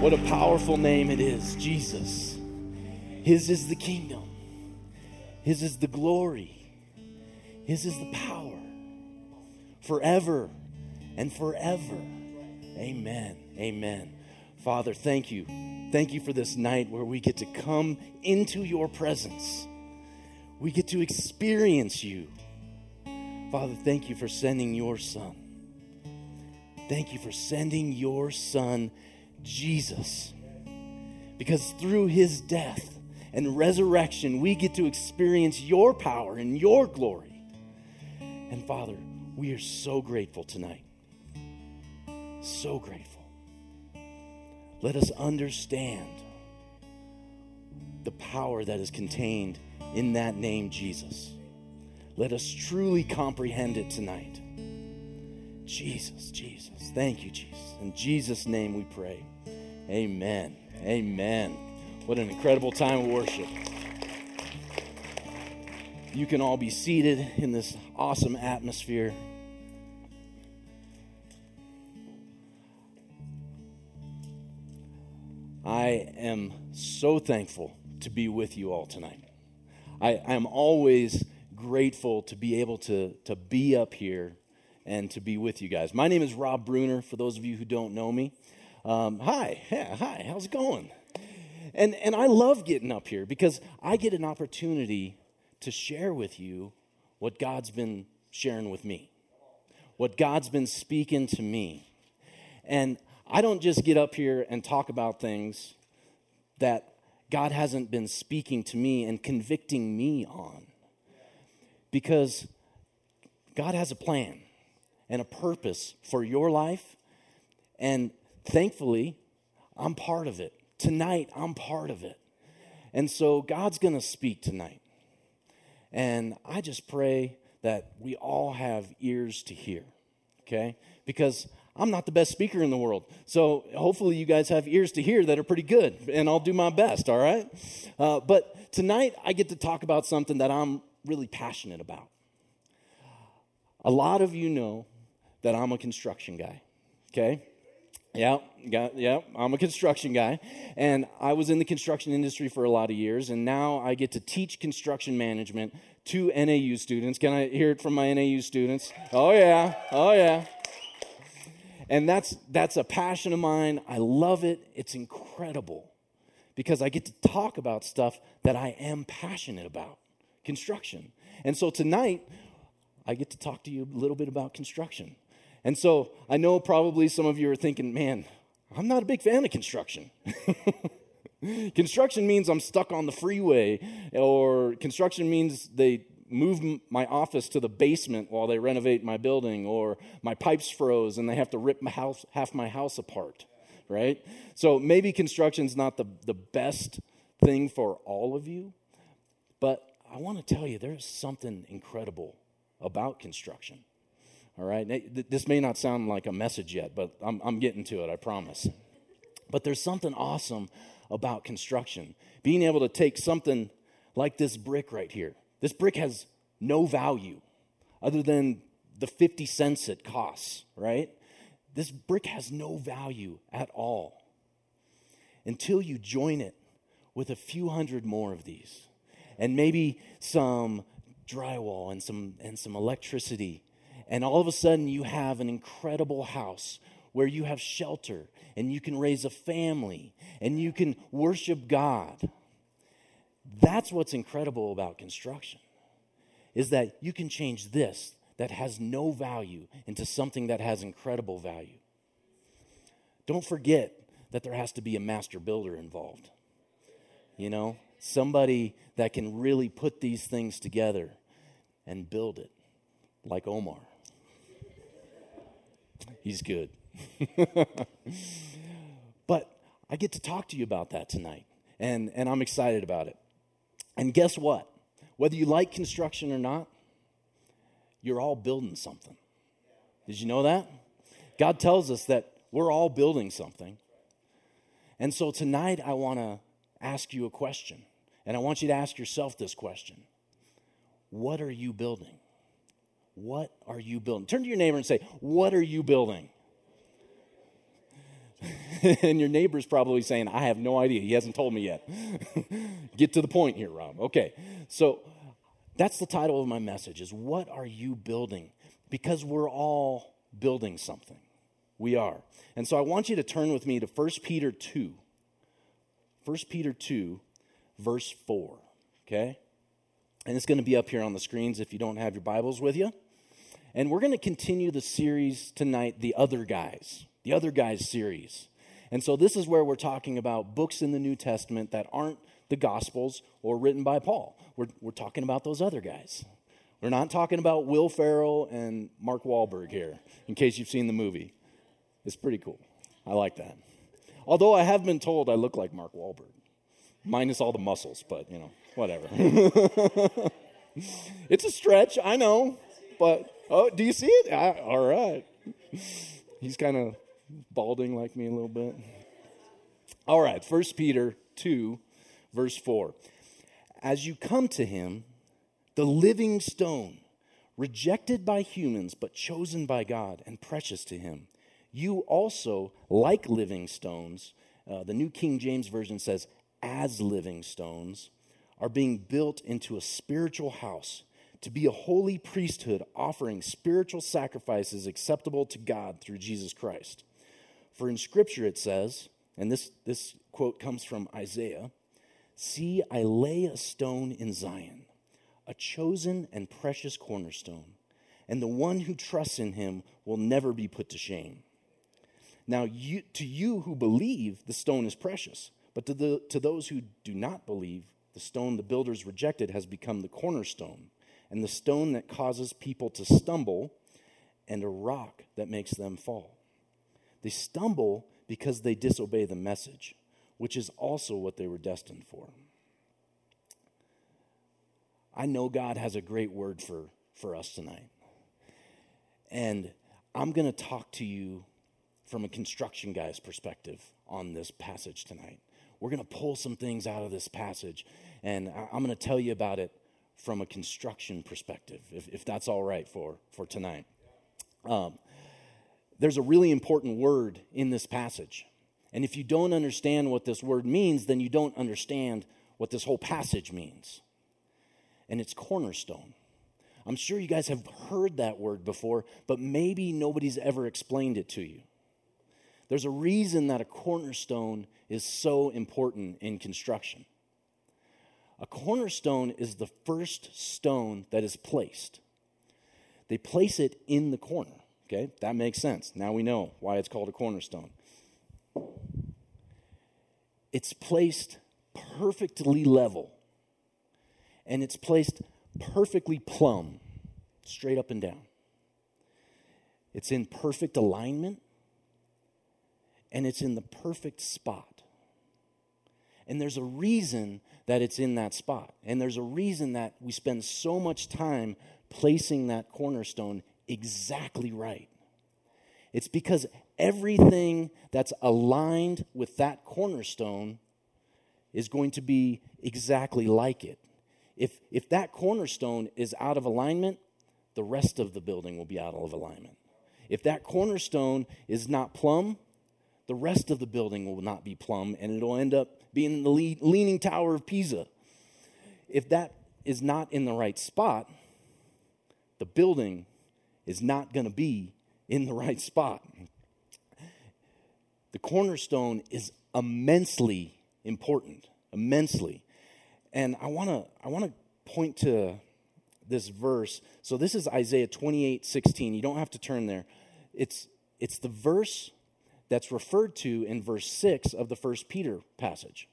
What a powerful name it is, Jesus. His is the kingdom, His is the glory, His is the power forever and forever. Amen. Amen. Father, thank you. Thank you for this night where we get to come into your presence. We get to experience you. Father, thank you for sending your son. Thank you for sending your son, Jesus. Because through his death and resurrection, we get to experience your power and your glory. And Father, we are so grateful tonight. So grateful. Let us understand the power that is contained in that name, Jesus. Let us truly comprehend it tonight. Jesus, Jesus. Thank you, Jesus. In Jesus' name we pray. Amen. Amen. What an incredible time of worship. You can all be seated in this awesome atmosphere. I am so thankful to be with you all tonight. I am always grateful to be able to, to be up here and to be with you guys. My name is Rob Bruner, for those of you who don't know me. Um, hi, yeah, hi, how's it going? And, and I love getting up here because I get an opportunity to share with you what God's been sharing with me, what God's been speaking to me. And I don't just get up here and talk about things that God hasn't been speaking to me and convicting me on. Because God has a plan and a purpose for your life. And thankfully, I'm part of it. Tonight, I'm part of it. And so God's going to speak tonight. And I just pray that we all have ears to hear, okay? Because I'm not the best speaker in the world. So hopefully you guys have ears to hear that are pretty good, and I'll do my best, all right? Uh, but tonight I get to talk about something that I'm really passionate about. A lot of you know that I'm a construction guy, okay? Yeah, got, yeah, I'm a construction guy. And I was in the construction industry for a lot of years, and now I get to teach construction management to NAU students. Can I hear it from my NAU students? Oh, yeah, oh, yeah. And that's, that's a passion of mine. I love it. It's incredible because I get to talk about stuff that I am passionate about construction. And so tonight, I get to talk to you a little bit about construction. And so I know probably some of you are thinking, man, I'm not a big fan of construction. construction means I'm stuck on the freeway, or construction means they move my office to the basement while they renovate my building, or my pipes froze and they have to rip my house, half my house apart, right? So maybe construction's not the, the best thing for all of you, but I want to tell you there's something incredible about construction. All right, this may not sound like a message yet, but I'm, I'm getting to it, I promise. But there's something awesome about construction. Being able to take something like this brick right here. This brick has no value other than the 50 cents it costs, right? This brick has no value at all until you join it with a few hundred more of these and maybe some drywall and some and some electricity and all of a sudden, you have an incredible house where you have shelter and you can raise a family and you can worship God. That's what's incredible about construction is that you can change this that has no value into something that has incredible value. Don't forget that there has to be a master builder involved. You know, somebody that can really put these things together and build it like Omar. He's good. but I get to talk to you about that tonight, and, and I'm excited about it. And guess what? Whether you like construction or not, you're all building something. Did you know that? God tells us that we're all building something. And so tonight, I want to ask you a question. And I want you to ask yourself this question What are you building? What are you building? Turn to your neighbor and say, What are you building? and your neighbor's probably saying, I have no idea. He hasn't told me yet. Get to the point here, Rob. Okay. So that's the title of my message is what are you building? Because we're all building something. We are. And so I want you to turn with me to 1 Peter 2. 1 Peter 2, verse 4. Okay? And it's going to be up here on the screens if you don't have your Bibles with you. And we're going to continue the series tonight, The Other Guys, the Other Guys series. And so this is where we're talking about books in the New Testament that aren't the Gospels or written by Paul. We're, we're talking about those other guys. We're not talking about Will Ferrell and Mark Wahlberg here, in case you've seen the movie. It's pretty cool. I like that. Although I have been told I look like Mark Wahlberg, minus all the muscles, but you know, whatever. it's a stretch, I know, but Oh, do you see it? I, all right. He's kind of balding like me a little bit. All right, First Peter 2, verse 4. As you come to him, the living stone, rejected by humans, but chosen by God and precious to him, you also, like living stones, uh, the New King James Version says, as living stones, are being built into a spiritual house to be a holy priesthood offering spiritual sacrifices acceptable to God through Jesus Christ. For in Scripture it says, and this, this quote comes from Isaiah See, I lay a stone in Zion, a chosen and precious cornerstone, and the one who trusts in him will never be put to shame. Now, you, to you who believe, the stone is precious, but to, the, to those who do not believe, the stone the builders rejected has become the cornerstone and the stone that causes people to stumble, and a rock that makes them fall. They stumble because they disobey the message, which is also what they were destined for. I know God has a great word for, for us tonight. And I'm going to talk to you from a construction guy's perspective on this passage tonight. We're going to pull some things out of this passage, and I'm going to tell you about it from a construction perspective, if, if that's all right for, for tonight. Um, there's a really important word in this passage. And if you don't understand what this word means, then you don't understand what this whole passage means. And it's cornerstone. I'm sure you guys have heard that word before, but maybe nobody's ever explained it to you. There's a reason that a cornerstone is so important in construction. A cornerstone is the first stone that is placed. They place it in the corner. Okay, that makes sense. Now we know why it's called a cornerstone. It's placed perfectly level, and it's placed perfectly plumb, straight up and down. It's in perfect alignment, and it's in the perfect spot. And there's a reason that it's in that spot. And there's a reason that we spend so much time placing that cornerstone exactly right. It's because everything that's aligned with that cornerstone is going to be exactly like it. If, if that cornerstone is out of alignment, the rest of the building will be out of alignment. If that cornerstone is not plumb, the rest of the building will not be plumb and it'll end up being the leaning tower of Pisa. If that is not in the right spot, the building is not going to be in the right spot. The cornerstone is immensely important, immensely. And I want to I want to point to this verse. So this is Isaiah 28, 16. You don't have to turn there. It's it's the verse that's referred to in verse 6 of the first Peter passage.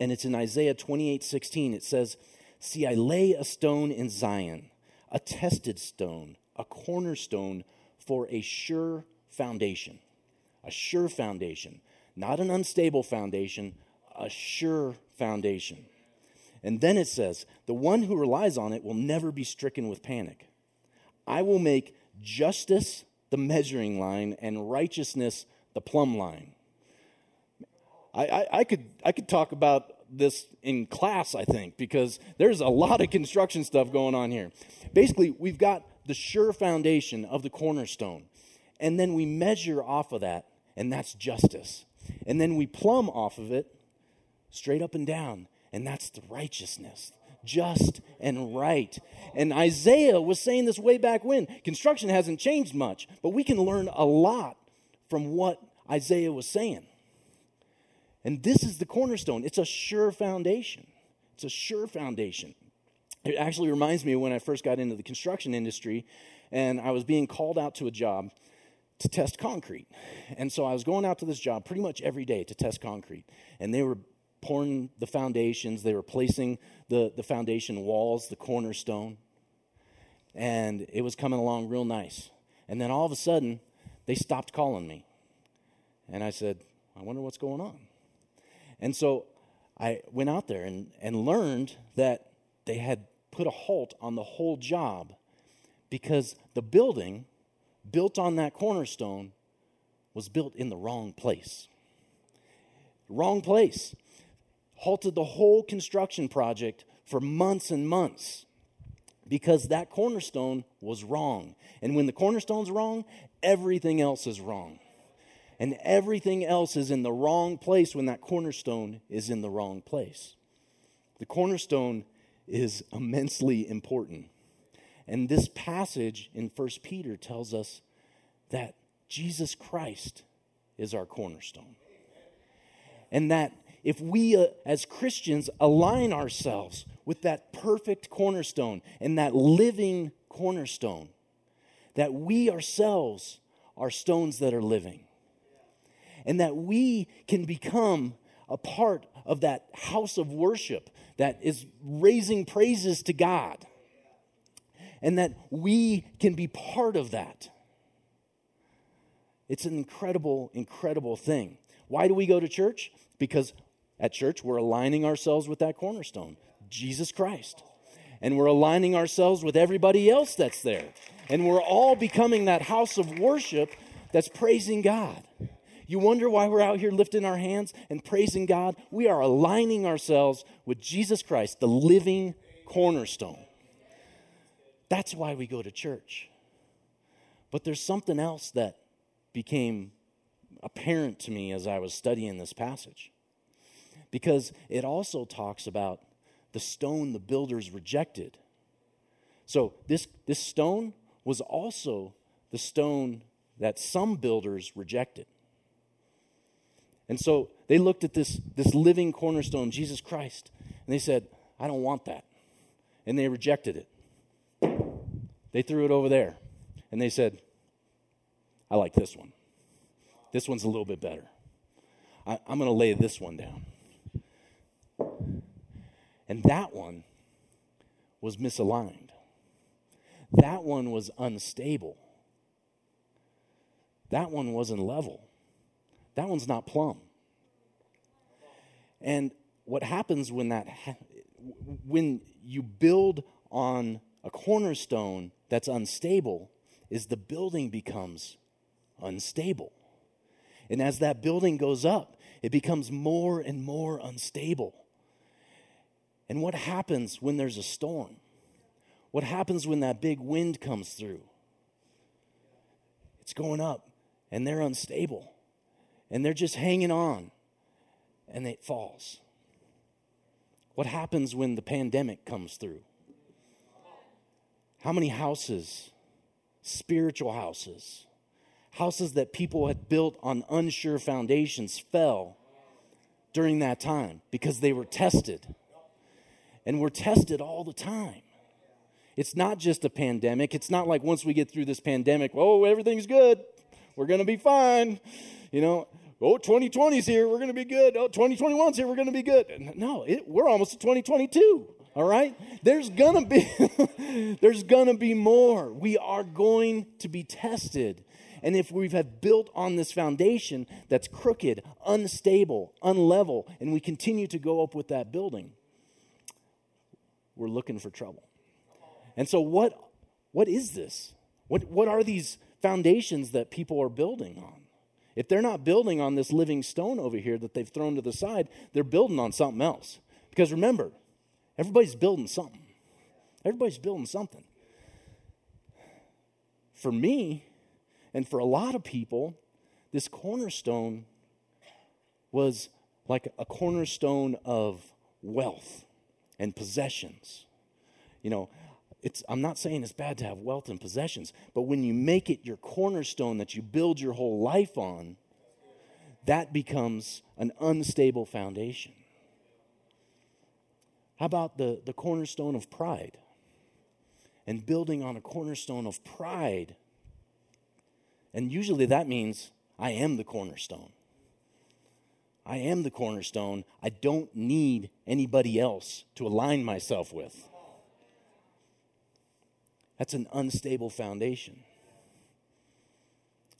And it's in Isaiah 28 16. It says, See, I lay a stone in Zion, a tested stone, a cornerstone for a sure foundation. A sure foundation. Not an unstable foundation, a sure foundation. And then it says, The one who relies on it will never be stricken with panic. I will make justice the measuring line, and righteousness the plumb line. I, I, I, could, I could talk about this in class, I think, because there's a lot of construction stuff going on here. Basically, we've got the sure foundation of the cornerstone, and then we measure off of that, and that's justice. And then we plumb off of it straight up and down, and that's the righteousness. Just and right. And Isaiah was saying this way back when. Construction hasn't changed much, but we can learn a lot from what Isaiah was saying. And this is the cornerstone. It's a sure foundation. It's a sure foundation. It actually reminds me of when I first got into the construction industry and I was being called out to a job to test concrete. And so I was going out to this job pretty much every day to test concrete. And they were pouring the foundations, they were placing the, the foundation walls, the cornerstone. And it was coming along real nice. And then all of a sudden, they stopped calling me. And I said, I wonder what's going on. And so I went out there and, and learned that they had put a halt on the whole job because the building built on that cornerstone was built in the wrong place. Wrong place. Halted the whole construction project for months and months because that cornerstone was wrong. And when the cornerstone's wrong, everything else is wrong. And everything else is in the wrong place when that cornerstone is in the wrong place. The cornerstone is immensely important. And this passage in 1 Peter tells us that Jesus Christ is our cornerstone. And that if we uh, as Christians align ourselves with that perfect cornerstone and that living cornerstone, that we ourselves are stones that are living. And that we can become a part of that house of worship that is raising praises to God and that we can be part of that. It's an incredible, incredible thing. Why do we go to church? Because at church, we're aligning ourselves with that cornerstone, Jesus Christ. And we're aligning ourselves with everybody else that's there. And we're all becoming that house of worship that's praising God. You wonder why we're out here lifting our hands and praising God? We are aligning ourselves with Jesus Christ, the living cornerstone. That's why we go to church. But there's something else that became apparent to me as I was studying this passage. Because it also talks about the stone the builders rejected. So this, this stone was also the stone that some builders rejected. And so they looked at this, this living cornerstone, Jesus Christ, and they said, I don't want that. And they rejected it. They threw it over there and they said, I like this one. This one's a little bit better. I, am going to lay this one down. And that one was misaligned. That one was unstable. That one wasn't level. That one's not plumb. And what happens when that ha- when you build on a cornerstone that's unstable is the building becomes unstable. And as that building goes up, it becomes more and more unstable. And what happens when there's a storm? What happens when that big wind comes through? It's going up and they're unstable and they're just hanging on and it falls. What happens when the pandemic comes through? How many houses, spiritual houses, houses that people had built on unsure foundations fell during that time because they were tested? And we're tested all the time. It's not just a pandemic. It's not like once we get through this pandemic, oh, everything's good. We're going to be fine. You know, oh, 2020's here. We're going to be good. Oh, 2021's here. We're going to be good. No, it, we're almost to 2022 all right there's gonna be there's gonna be more we are going to be tested and if we have built on this foundation that's crooked unstable unlevel and we continue to go up with that building we're looking for trouble. And so what what is this? What what are these foundations that people are building on? If they're not building on this living stone over here that they've thrown to the side they're building on something else. Because remember Everybody's building something. Everybody's building something. For me, and for a lot of people, this cornerstone was like a cornerstone of wealth and possessions. You know, it's, I'm not saying it's bad to have wealth and possessions, but when you make it your cornerstone that you build your whole life on, that becomes an unstable foundation. How about the, the cornerstone of pride? And building on a cornerstone of pride. And usually that means I am the cornerstone. I am the cornerstone. I don't need anybody else to align myself with. That's an unstable foundation.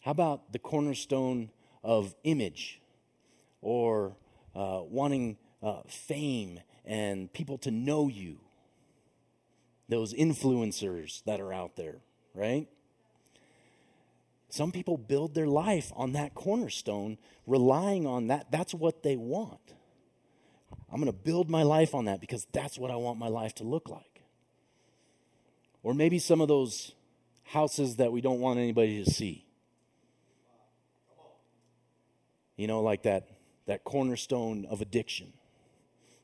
How about the cornerstone of image or uh, wanting uh, fame and people to know you? Those influencers that are out there, right? Some people build their life on that cornerstone, relying on that. That's what they want. I'm going to build my life on that because that's what I want my life to look like. Or maybe some of those houses that we don't want anybody to see. You know, like that, that cornerstone of addiction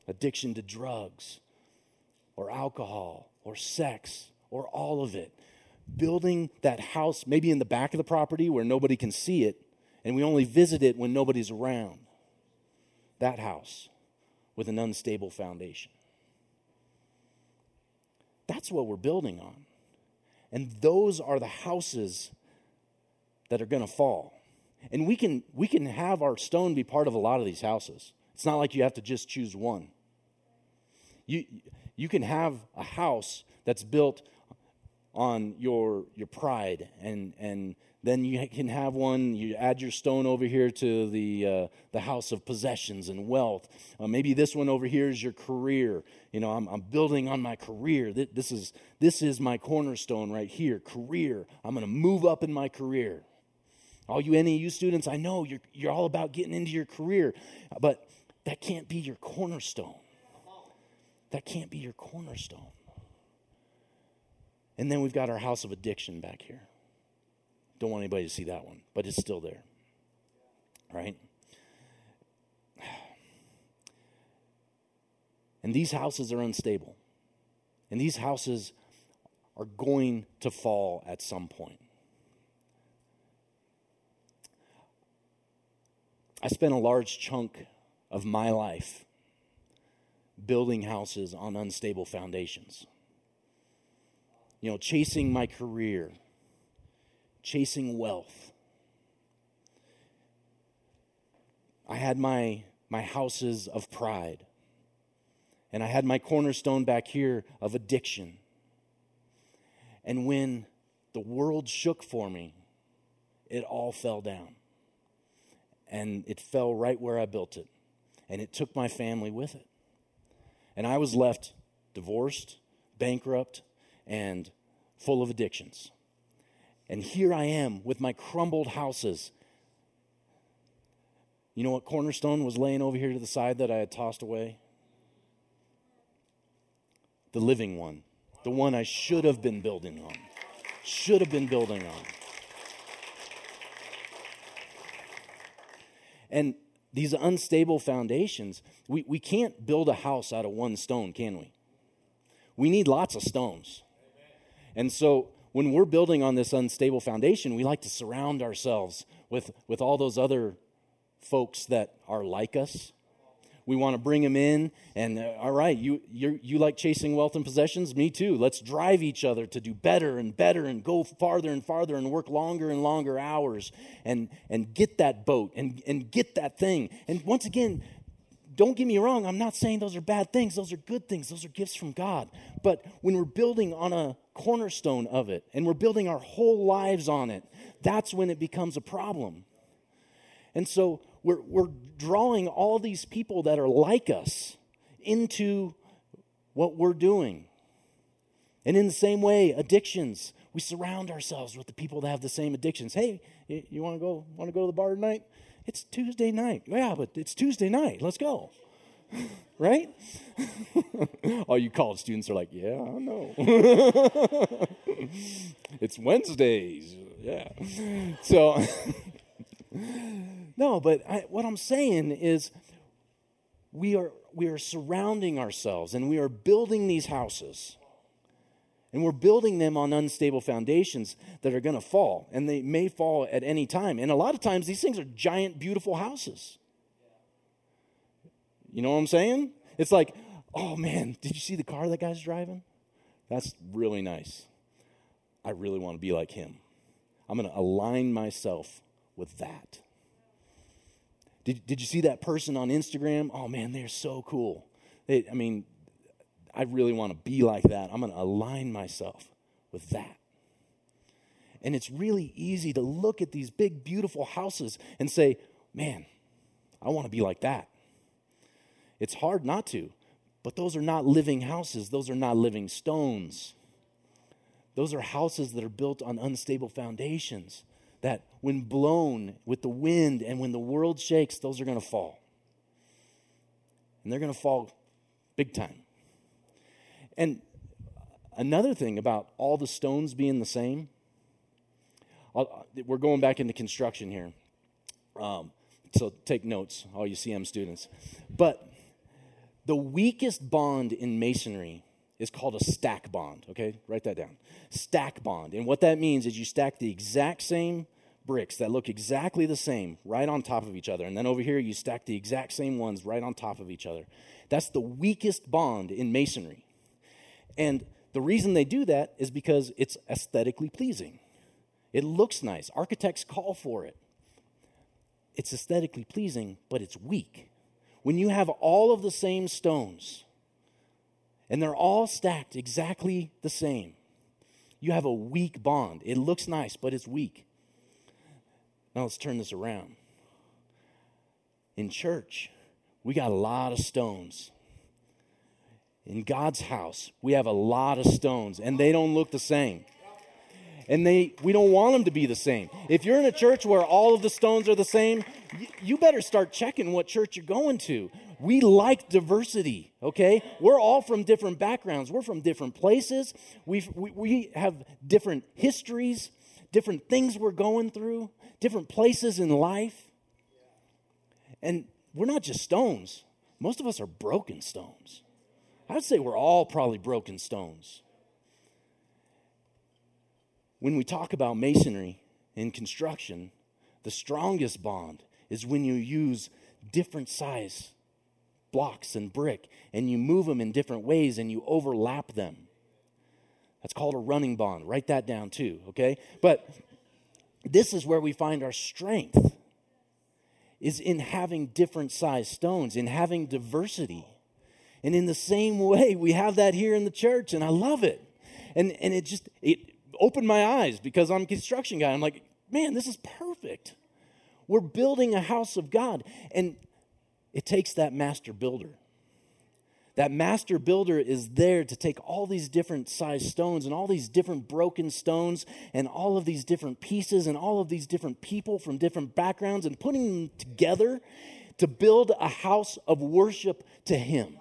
addiction to drugs or alcohol or sex or all of it. Building that house, maybe in the back of the property where nobody can see it, and we only visit it when nobody's around. That house with an unstable foundation. That's what we're building on. And those are the houses that are going to fall. And we can, we can have our stone be part of a lot of these houses. It's not like you have to just choose one. You, you can have a house that's built on your, your pride. And, and then you can have one you add your stone over here to the, uh, the house of possessions and wealth. Uh, maybe this one over here is your career. You know i'm, I'm building on my career. This is, this is my cornerstone right here career. I'm going to move up in my career. All you NAU students i know you're, you're all about getting into your career but that can't be your cornerstone. That can't be your cornerstone and then we've got our house of addiction back here don't want anybody to see that one, but it's still there. Right? And these houses are unstable. And these houses are going to fall at some point. I spent a large chunk of my life building houses on unstable foundations. You know, chasing my career, chasing wealth. I had my, my houses of pride. And I had my cornerstone back here of addiction. And when the world shook for me, it all fell down. And it fell right where I built it. And it took my family with it. And I was left divorced, bankrupt, and full of addictions. And here I am with my crumbled houses. You know what cornerstone was laying over here to the side that I had tossed away? The living one. The one I should have been building on. Should have been building on. And these unstable foundations, we, we can't build a house out of one stone, can we? We need lots of stones. And so when we're building on this unstable foundation, we like to surround ourselves with, with all those other folks that are like us. We want to bring them in, and uh, all right, you, you you like chasing wealth and possessions? Me too. Let's drive each other to do better and better and go farther and farther and work longer and longer hours and, and get that boat and, and get that thing. And once again, don't get me wrong, I'm not saying those are bad things. Those are good things. Those are gifts from God. But when we're building on a cornerstone of it and we're building our whole lives on it, that's when it becomes a problem. And so we're, we're drawing all these people that are like us into what we're doing. And in the same way, addictions, we surround ourselves with the people that have the same addictions. Hey, you want to go want to go to the bar tonight? It's Tuesday night. Yeah, but it's Tuesday night. Let's go. right? All you college students are like, yeah, I don't know. it's Wednesdays. Yeah. So, no, but I, what I'm saying is we are, we are surrounding ourselves and we are building these houses. And we're building them on unstable foundations that are going to fall, and they may fall at any time. And a lot of times, these things are giant, beautiful houses. You know what I'm saying? It's like, oh man, did you see the car that guy's driving? That's really nice. I really want to be like him. I'm going to align myself with that. Did, did you see that person on Instagram? Oh man, they're so cool. They, I mean, I really want to be like that. I'm going to align myself with that. And it's really easy to look at these big, beautiful houses and say, man, I want to be like that. It's hard not to, but those are not living houses, those are not living stones. Those are houses that are built on unstable foundations that, when blown with the wind and when the world shakes, those are going to fall. And they're going to fall big time. And another thing about all the stones being the same, we're going back into construction here. Um, so take notes, all you CM students. But the weakest bond in masonry is called a stack bond, okay? Write that down. Stack bond. And what that means is you stack the exact same bricks that look exactly the same right on top of each other. And then over here, you stack the exact same ones right on top of each other. That's the weakest bond in masonry. And the reason they do that is because it's aesthetically pleasing. It looks nice. Architects call for it. It's aesthetically pleasing, but it's weak. When you have all of the same stones, and they're all stacked exactly the same. You have a weak bond. It looks nice, but it's weak. Now let's turn this around. In church, we got a lot of stones. In God's house, we have a lot of stones, and they don't look the same. And they, we don't want them to be the same. If you're in a church where all of the stones are the same, you better start checking what church you're going to we like diversity, okay? We're all from different backgrounds, we're from different places, we we, we have different histories, different things we're going through, different places in life. And we're not just stones, most of us are broken stones. I'd say we're all probably broken stones. When we talk about masonry in construction, the strongest bond is when you use different size blocks and brick and you move them in different ways and you overlap them. That's called a running bond. Write that down too, okay? But this is where we find our strength is in having different size stones, in having diversity. And in the same way, we have that here in the church, and I love it. And and it just it opened my eyes because I'm a construction guy. I'm like, man, this is perfect. We're building a house of God. And it takes that master builder. That master builder is there to take all these different sized stones and all these different broken stones and all of these different pieces and all of these different people from different backgrounds and putting them together to build a house of worship to Him.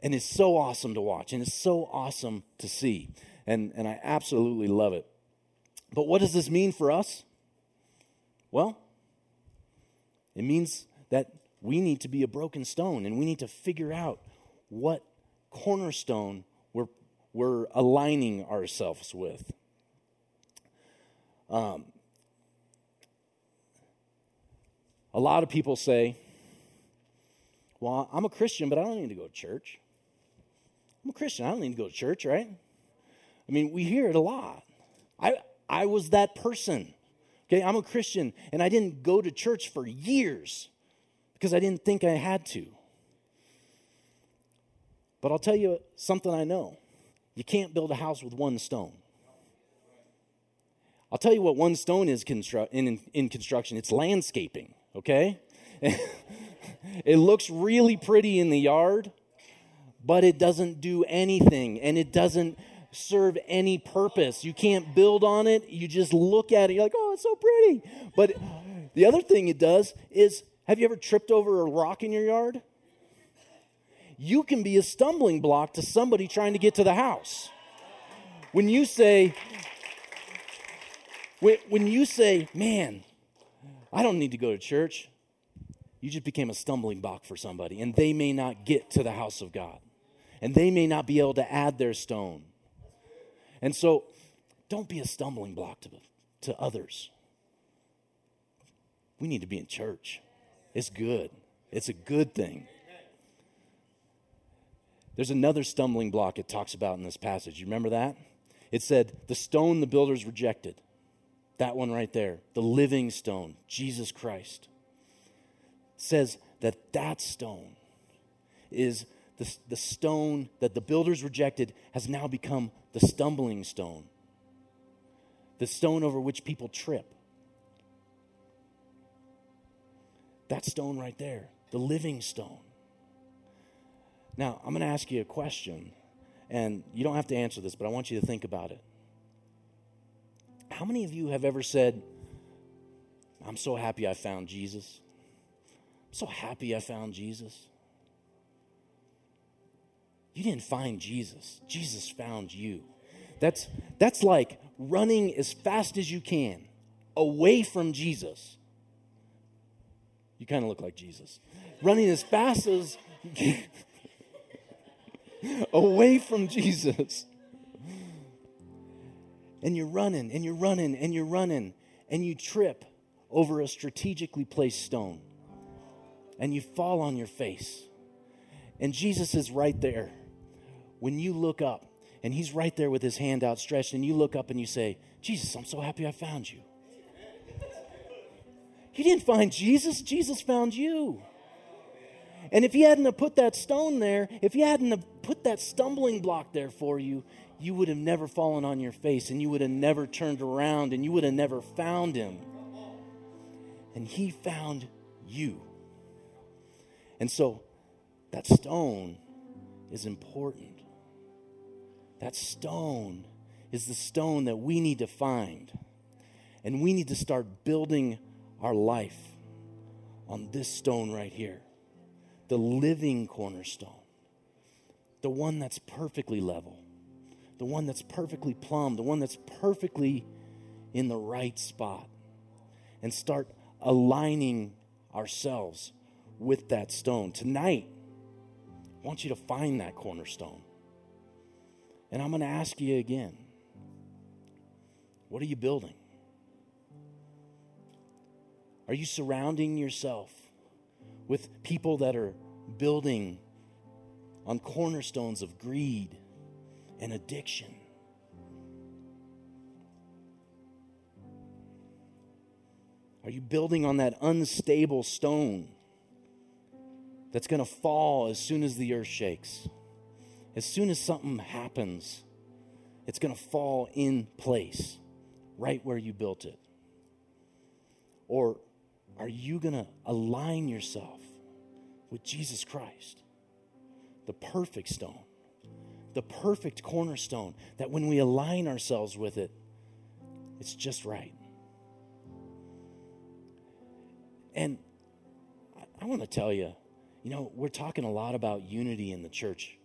And it's so awesome to watch and it's so awesome to see. And, and I absolutely love it. But what does this mean for us? Well, it means that we need to be a broken stone and we need to figure out what cornerstone we're, we're aligning ourselves with. Um, a lot of people say, Well, I'm a Christian, but I don't need to go to church. I'm a Christian, I don't need to go to church, right? I mean, we hear it a lot. I, I was that person. Okay, I'm a Christian, and I didn't go to church for years because I didn't think I had to. But I'll tell you something I know you can't build a house with one stone. I'll tell you what one stone is constru- in, in construction it's landscaping, okay? it looks really pretty in the yard, but it doesn't do anything and it doesn't serve any purpose. You can't build on it. You just look at it, you're like, oh, it's so pretty. But the other thing it does is have you ever tripped over a rock in your yard? You can be a stumbling block to somebody trying to get to the house. When you say, when you say, man, I don't need to go to church. You just became a stumbling block for somebody, and they may not get to the house of God, and they may not be able to add their stone. And so, don't be a stumbling block to, to others. We need to be in church. It's good, it's a good thing. There's another stumbling block it talks about in this passage. You remember that? It said, The stone the builders rejected. That one right there, the living stone, Jesus Christ, says that that stone is the, the stone that the builders rejected has now become the stumbling stone, the stone over which people trip. That stone right there, the living stone. Now, I'm going to ask you a question, and you don't have to answer this, but I want you to think about it. How many of you have ever said, I'm so happy I found Jesus? I'm so happy I found Jesus. You didn't find Jesus, Jesus found you. That's, that's like running as fast as you can away from Jesus. You kind of look like Jesus. Running as fast as away from Jesus. And you're running and you're running and you're running and you trip over a strategically placed stone and you fall on your face. And Jesus is right there. When you look up and he's right there with his hand outstretched, and you look up and you say, Jesus, I'm so happy I found you. You didn't find Jesus, Jesus found you. And if he hadn't have put that stone there, if he hadn't have put that stumbling block there for you, you would have never fallen on your face and you would have never turned around and you would have never found him. And he found you. And so that stone is important. That stone is the stone that we need to find. And we need to start building our life on this stone right here the living cornerstone, the one that's perfectly level, the one that's perfectly plumb, the one that's perfectly in the right spot, and start aligning ourselves with that stone. Tonight, I want you to find that cornerstone. And I'm going to ask you again what are you building? Are you surrounding yourself with people that are building on cornerstones of greed and addiction. Are you building on that unstable stone that's going to fall as soon as the earth shakes? As soon as something happens, it's going to fall in place right where you built it. Or are you going to align yourself with Jesus Christ, the perfect stone, the perfect cornerstone, that when we align ourselves with it, it's just right? And I, want to tell you, you know, we're talking a lot about unity in the church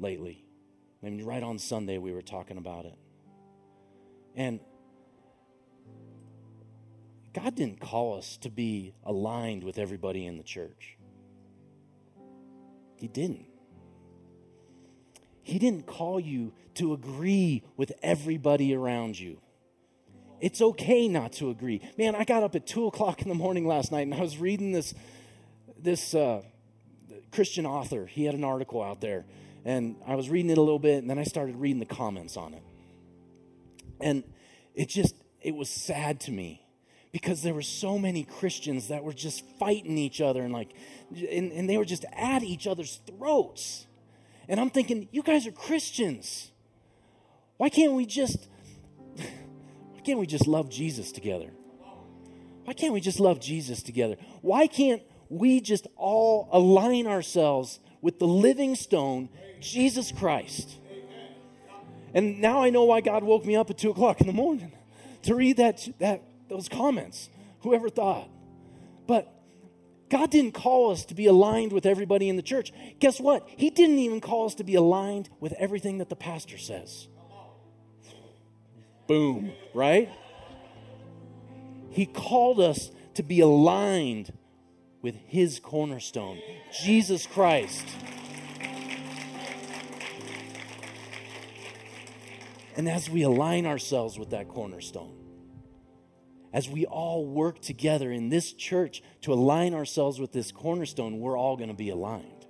lately. I mean, right on Sunday, we were talking about it. And God didn't call us to be aligned with everybody in the church. He didn't. He didn't call you to agree with everybody around you. It's okay not to agree. Man, I got up at two o'clock in the morning last night and I was reading this this uh, Christian author. He had an article out there, and I was reading it a little bit, and then I started reading the comments on it. And it just it was sad to me because there were so many Christians that were just fighting each other and like, and, and they were just at each other's throats. And I'm thinking, you guys are Christians. Why can't we just, why can't we just love Jesus together? Why can't we just love Jesus together? Why can't we just all align ourselves with the living stone, Jesus Christ? And now I know why God woke me up at two o'clock in the morning to read that, that those comments. Whoever thought? But God didn't call us to be aligned with everybody in the church. Guess what? He didn't even call us to be aligned with everything that the pastor says. Boom, right? He called us to be aligned with His cornerstone, Jesus Christ. And as we align ourselves with that cornerstone, as we all work together in this church to align ourselves with this cornerstone, we're all going to be aligned.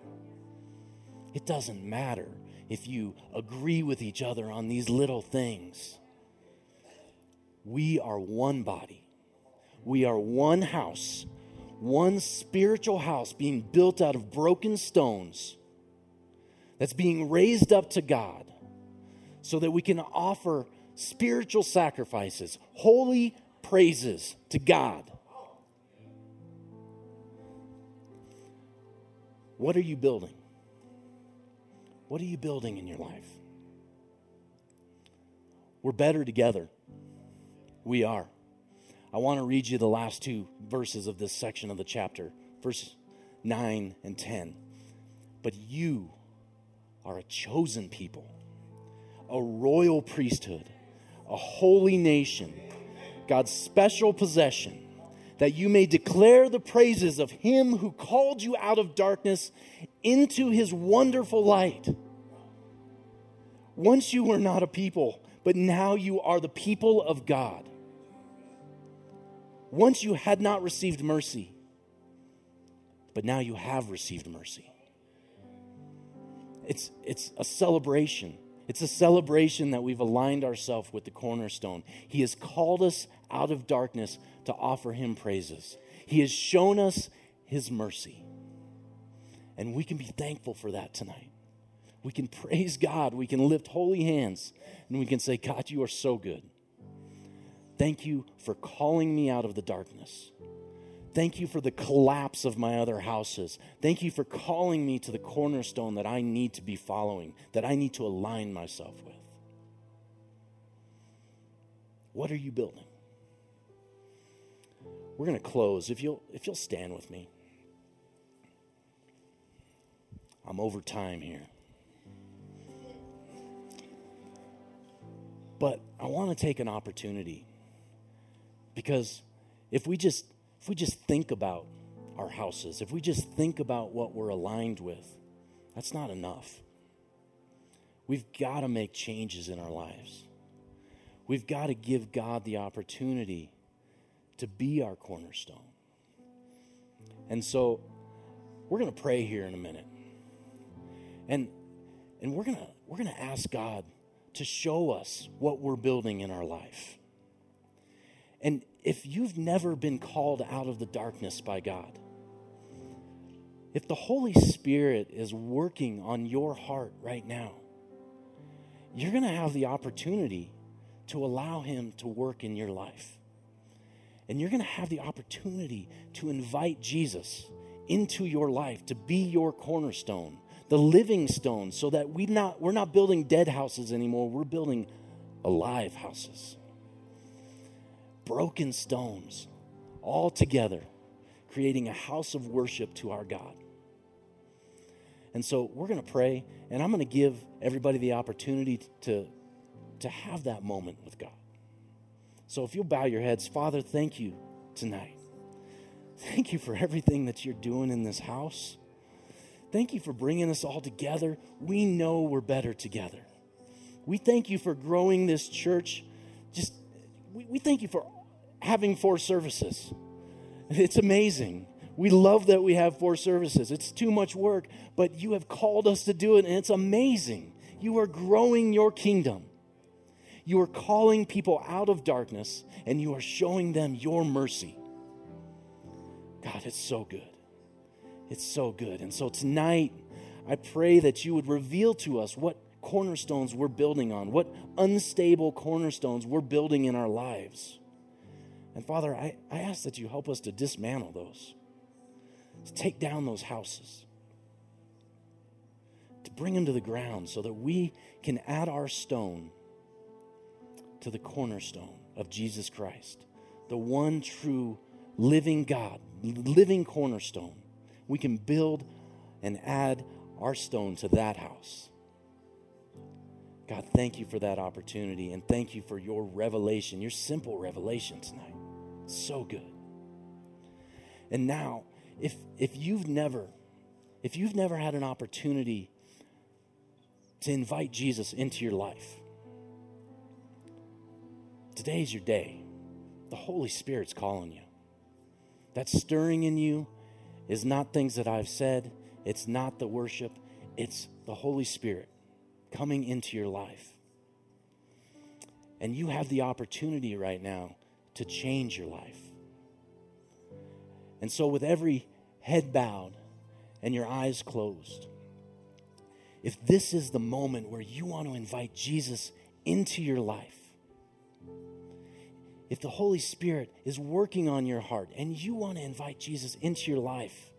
It doesn't matter if you agree with each other on these little things. We are one body, we are one house, one spiritual house being built out of broken stones that's being raised up to God so that we can offer spiritual sacrifices, holy praises to God. What are you building? What are you building in your life? We're better together. We are. I want to read you the last two verses of this section of the chapter, verse 9 and 10. But you are a chosen people, a royal priesthood, a holy nation, God's special possession, that you may declare the praises of him who called you out of darkness into his wonderful light. Once you were not a people, but now you are the people of God. Once you had not received mercy, but now you have received mercy. It's, it's a celebration. It's a celebration that we've aligned ourselves with the cornerstone. He has called us out of darkness to offer him praises. He has shown us his mercy. And we can be thankful for that tonight. We can praise God. We can lift holy hands and we can say, God, you are so good. Thank you for calling me out of the darkness. Thank you for the collapse of my other houses. Thank you for calling me to the cornerstone that I need to be following, that I need to align myself with. What are you building? We're going to close. If you'll, if you'll stand with me, I'm over time here. But I want to take an opportunity because if we just if we just think about our houses, if we just think about what we're aligned with, that's not enough. We've got to make changes in our lives. We've got to give God the opportunity to be our cornerstone. And so we're going to pray here in a minute. And and we're going to we're going to ask God to show us what we're building in our life. And if you've never been called out of the darkness by God, if the Holy Spirit is working on your heart right now, you're going to have the opportunity to allow Him to work in your life. And you're going to have the opportunity to invite Jesus into your life to be your cornerstone, the living stone, so that we not, we're not building dead houses anymore, we're building alive houses broken stones all together, creating a house of worship to our God. And so we're going to pray, and I'm going to give everybody the opportunity to, to have that moment with God. So if you'll bow your heads, Father, thank you tonight. Thank you for everything that you're doing in this house. Thank you for bringing us all together. We know we're better together. We thank you for growing this church. We, we thank you for having four services. It's amazing. We love that we have four services. It's too much work, but you have called us to do it, and it's amazing. You are growing your kingdom. You are calling people out of darkness, and you are showing them your mercy. God, it's so good. It's so good. And so tonight, I pray that you would reveal to us what cornerstones we're building on, what unstable cornerstones we're building in our lives. And Father, I, I ask that you help us to dismantle those, to take down those houses, to bring them to the ground so that we can add our stone to the cornerstone of Jesus Christ, the one true living God, living cornerstone. We can build and add our stone to that house. God, thank you for that opportunity and thank you for your revelation, your simple revelation tonight. So good. And now, if, if you've never, if you've never had an opportunity to invite Jesus into your life, today's your day. The Holy Spirit's calling you. That stirring in you is not things that I've said, it's not the worship, it's the Holy Spirit coming into your life. And you have the opportunity right now to change your life. And so, with every head bowed and your eyes closed, if this is the moment where you want to invite Jesus into your life, if the Holy Spirit is working on your heart and you want to invite Jesus into your life,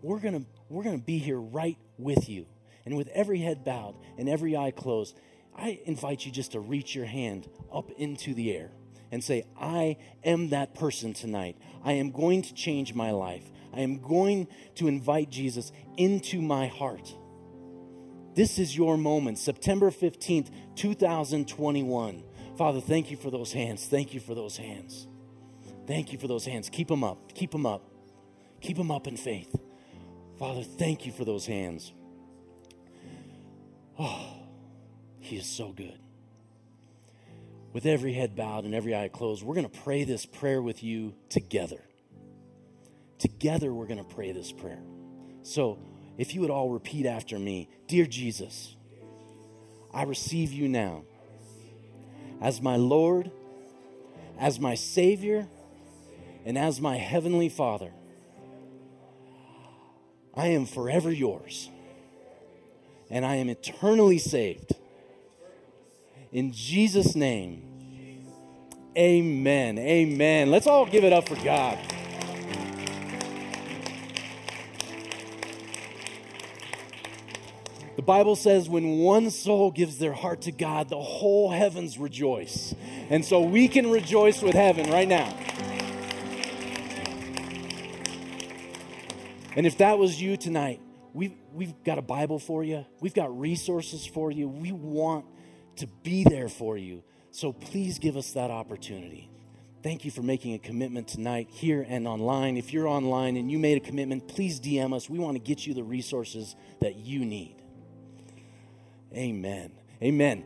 we're going to we're going to be here right with you. And with every head bowed and every eye closed, I invite you just to reach your hand up into the air and say, I am that person tonight. I am going to change my life. I am going to invite Jesus into my heart. This is your moment, September 15th, 2021. Father, thank you for those hands. Thank you for those hands. Thank you for those hands. Keep them up. Keep them up. Keep them up in faith. Father, thank you for those hands. Oh, He is so good. With every head bowed and every eye closed, we're going to pray this prayer with you together. Together, we're going to pray this prayer. So, if you would all repeat after me Dear Jesus, I receive you now as my Lord, as my Savior, and as my Heavenly Father. I am forever yours and I am eternally saved. In Jesus' name, amen. Amen. Let's all give it up for God. The Bible says when one soul gives their heart to God, the whole heavens rejoice. And so we can rejoice with heaven right now. And if that was you tonight, we've, we've got a Bible for you, we've got resources for you. We want to be there for you. So please give us that opportunity. Thank you for making a commitment tonight here and online. If you're online and you made a commitment, please DM us. We want to get you the resources that you need. Amen. Amen.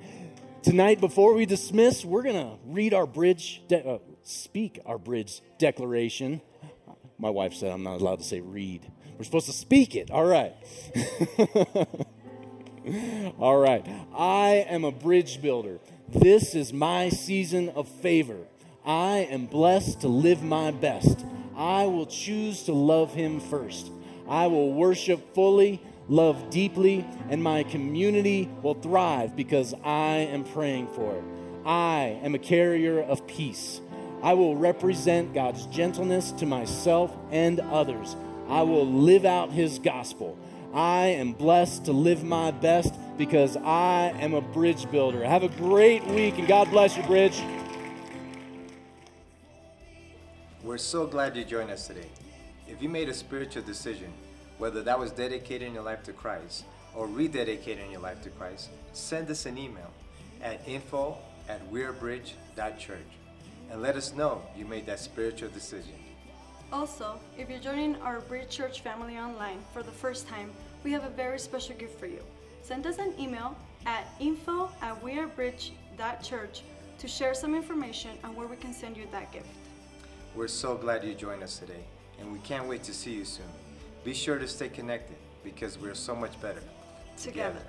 Tonight, before we dismiss, we're going to read our bridge, de- uh, speak our bridge declaration. My wife said I'm not allowed to say read. We're supposed to speak it. All right. All right. I am a bridge builder. This is my season of favor. I am blessed to live my best. I will choose to love him first. I will worship fully, love deeply, and my community will thrive because I am praying for it. I am a carrier of peace. I will represent God's gentleness to myself and others. I will live out his gospel. I am blessed to live my best because I am a bridge builder. Have a great week and God bless you, Bridge. We're so glad you joined us today. If you made a spiritual decision, whether that was dedicating your life to Christ or rededicating your life to Christ, send us an email at info at wearebridge.church and let us know you made that spiritual decision. Also, if you're joining our Bridge Church family online for the first time, we have a very special gift for you. Send us an email at info at wearebridge.church to share some information on where we can send you that gift. We're so glad you joined us today, and we can't wait to see you soon. Be sure to stay connected because we're so much better Together.